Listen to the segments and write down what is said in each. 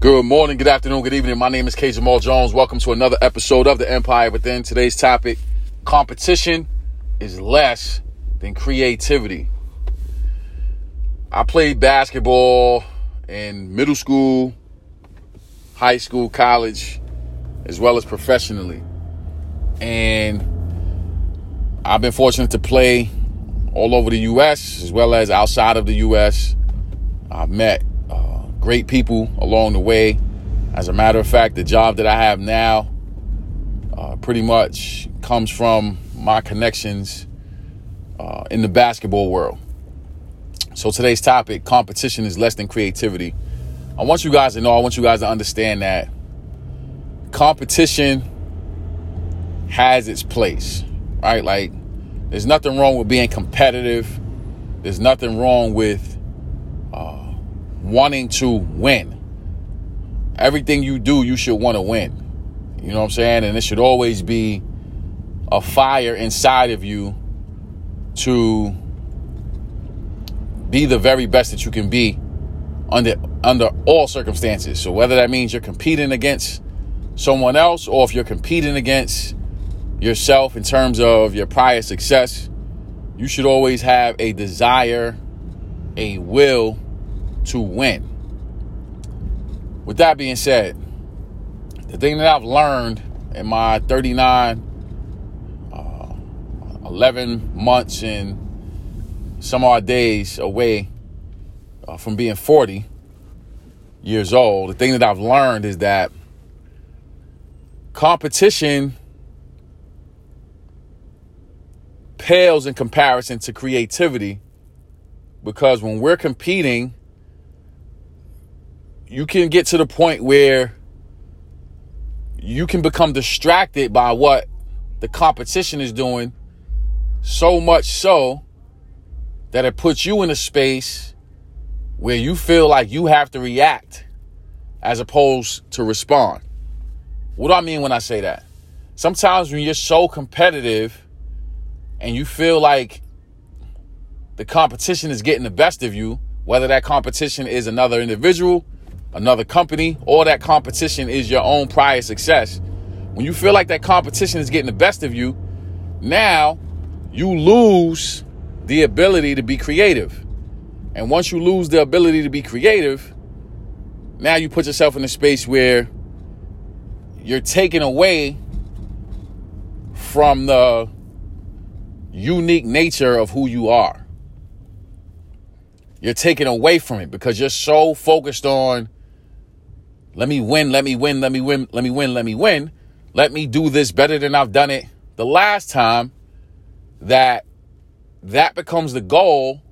Good morning, good afternoon, good evening. My name is K. Jamal Jones. Welcome to another episode of The Empire Within. Today's topic competition is less than creativity. I played basketball in middle school, high school, college, as well as professionally. And I've been fortunate to play all over the U.S. as well as outside of the U.S. I've met great people along the way. As a matter of fact, the job that I have now uh, pretty much comes from my connections uh, in the basketball world. So today's topic, competition is less than creativity. I want you guys to know, I want you guys to understand that competition has its place, right? Like, there's nothing wrong with being competitive. There's nothing wrong with wanting to win. Everything you do, you should want to win. You know what I'm saying? And it should always be a fire inside of you to be the very best that you can be under under all circumstances. So whether that means you're competing against someone else or if you're competing against yourself in terms of your prior success, you should always have a desire, a will to win. With that being said, the thing that I've learned in my 39, uh, 11 months and some odd days away uh, from being 40 years old, the thing that I've learned is that competition pales in comparison to creativity because when we're competing, you can get to the point where you can become distracted by what the competition is doing so much so that it puts you in a space where you feel like you have to react as opposed to respond. What do I mean when I say that? Sometimes when you're so competitive and you feel like the competition is getting the best of you, whether that competition is another individual, another company, or that competition is your own prior success, when you feel like that competition is getting the best of you, now you lose the ability to be creative. And once you lose the ability to be creative, now you put yourself in a space where you're taken away from the unique nature of who you are. You're taken away from it because you're so focused on let me win, let me win, let me win, let me win, let me win. Let me do this better than I've done it the last time that that becomes the goal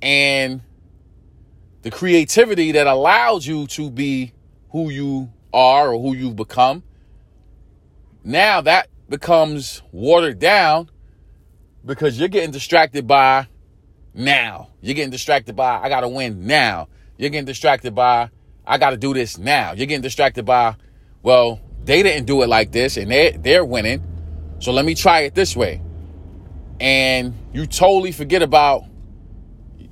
and the creativity that allows you to be who you are or who you've become. Now that becomes watered down because you're getting distracted by now. You're getting distracted by I got to win now. You're getting distracted by I got to do this now. You're getting distracted by well, they didn't do it like this and they they're winning. So let me try it this way. And you totally forget about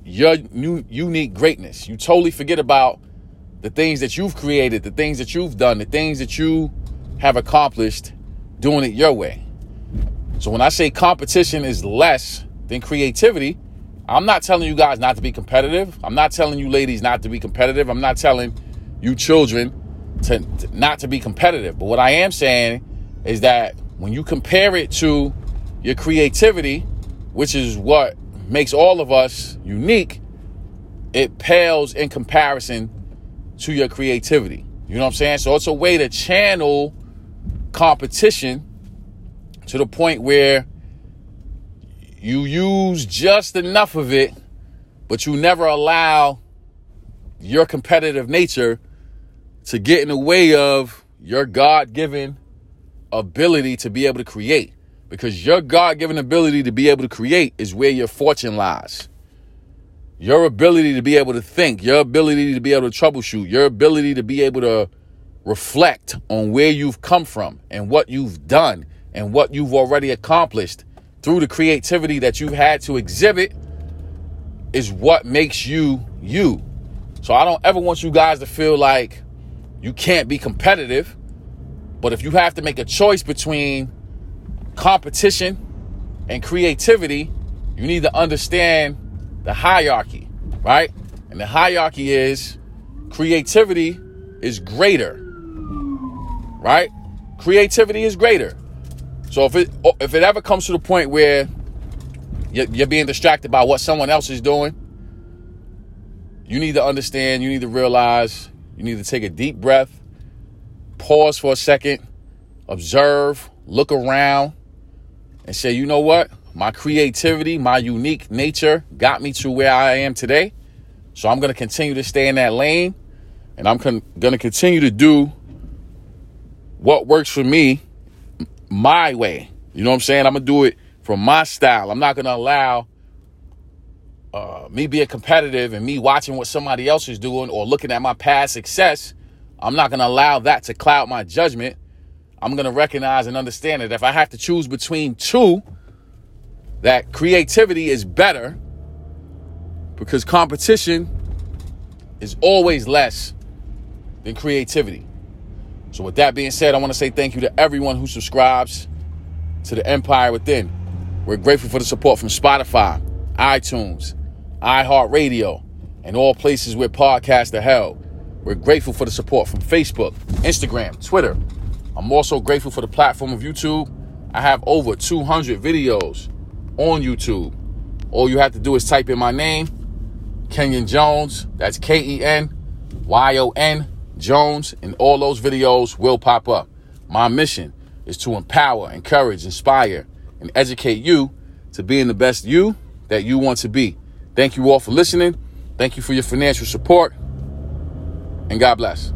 your new unique greatness. You totally forget about the things that you've created, the things that you've done, the things that you have accomplished doing it your way. So when I say competition is less than creativity, I'm not telling you guys not to be competitive. I'm not telling you ladies not to be competitive. I'm not telling you children to, to not to be competitive. But what I am saying is that when you compare it to your creativity, which is what makes all of us unique, it pales in comparison to your creativity. You know what I'm saying? So it's a way to channel competition to the point where you use just enough of it, but you never allow your competitive nature to get in the way of your God given ability to be able to create. Because your God given ability to be able to create is where your fortune lies. Your ability to be able to think, your ability to be able to troubleshoot, your ability to be able to reflect on where you've come from and what you've done and what you've already accomplished through the creativity that you've had to exhibit is what makes you you. So I don't ever want you guys to feel like you can't be competitive. But if you have to make a choice between competition and creativity, you need to understand the hierarchy, right? And the hierarchy is creativity is greater, right? Creativity is greater. So if it if it ever comes to the point where you're being distracted by what someone else is doing, you need to understand, you need to realize, you need to take a deep breath, pause for a second, observe, look around, and say, you know what? My creativity, my unique nature got me to where I am today. So I'm going to continue to stay in that lane and I'm con- going to continue to do what works for me my way. You know what I'm saying? I'm going to do it from my style. I'm not going to allow uh, me being competitive and me watching what somebody else is doing or looking at my past success. I'm not going to allow that to cloud my judgment. I'm going to recognize and understand that if I have to choose between two, that creativity is better because competition is always less than creativity. So, with that being said, I want to say thank you to everyone who subscribes to the Empire Within. We're grateful for the support from Spotify, iTunes, iHeartRadio, and all places where podcasts are held. We're grateful for the support from Facebook, Instagram, Twitter. I'm also grateful for the platform of YouTube. I have over 200 videos on YouTube. All you have to do is type in my name, Kenyon Jones. That's K E N Y O N Jones, and all those videos will pop up. My mission is to empower, encourage, inspire, and educate you to being the best you that you want to be. Thank you all for listening. Thank you for your financial support. And God bless.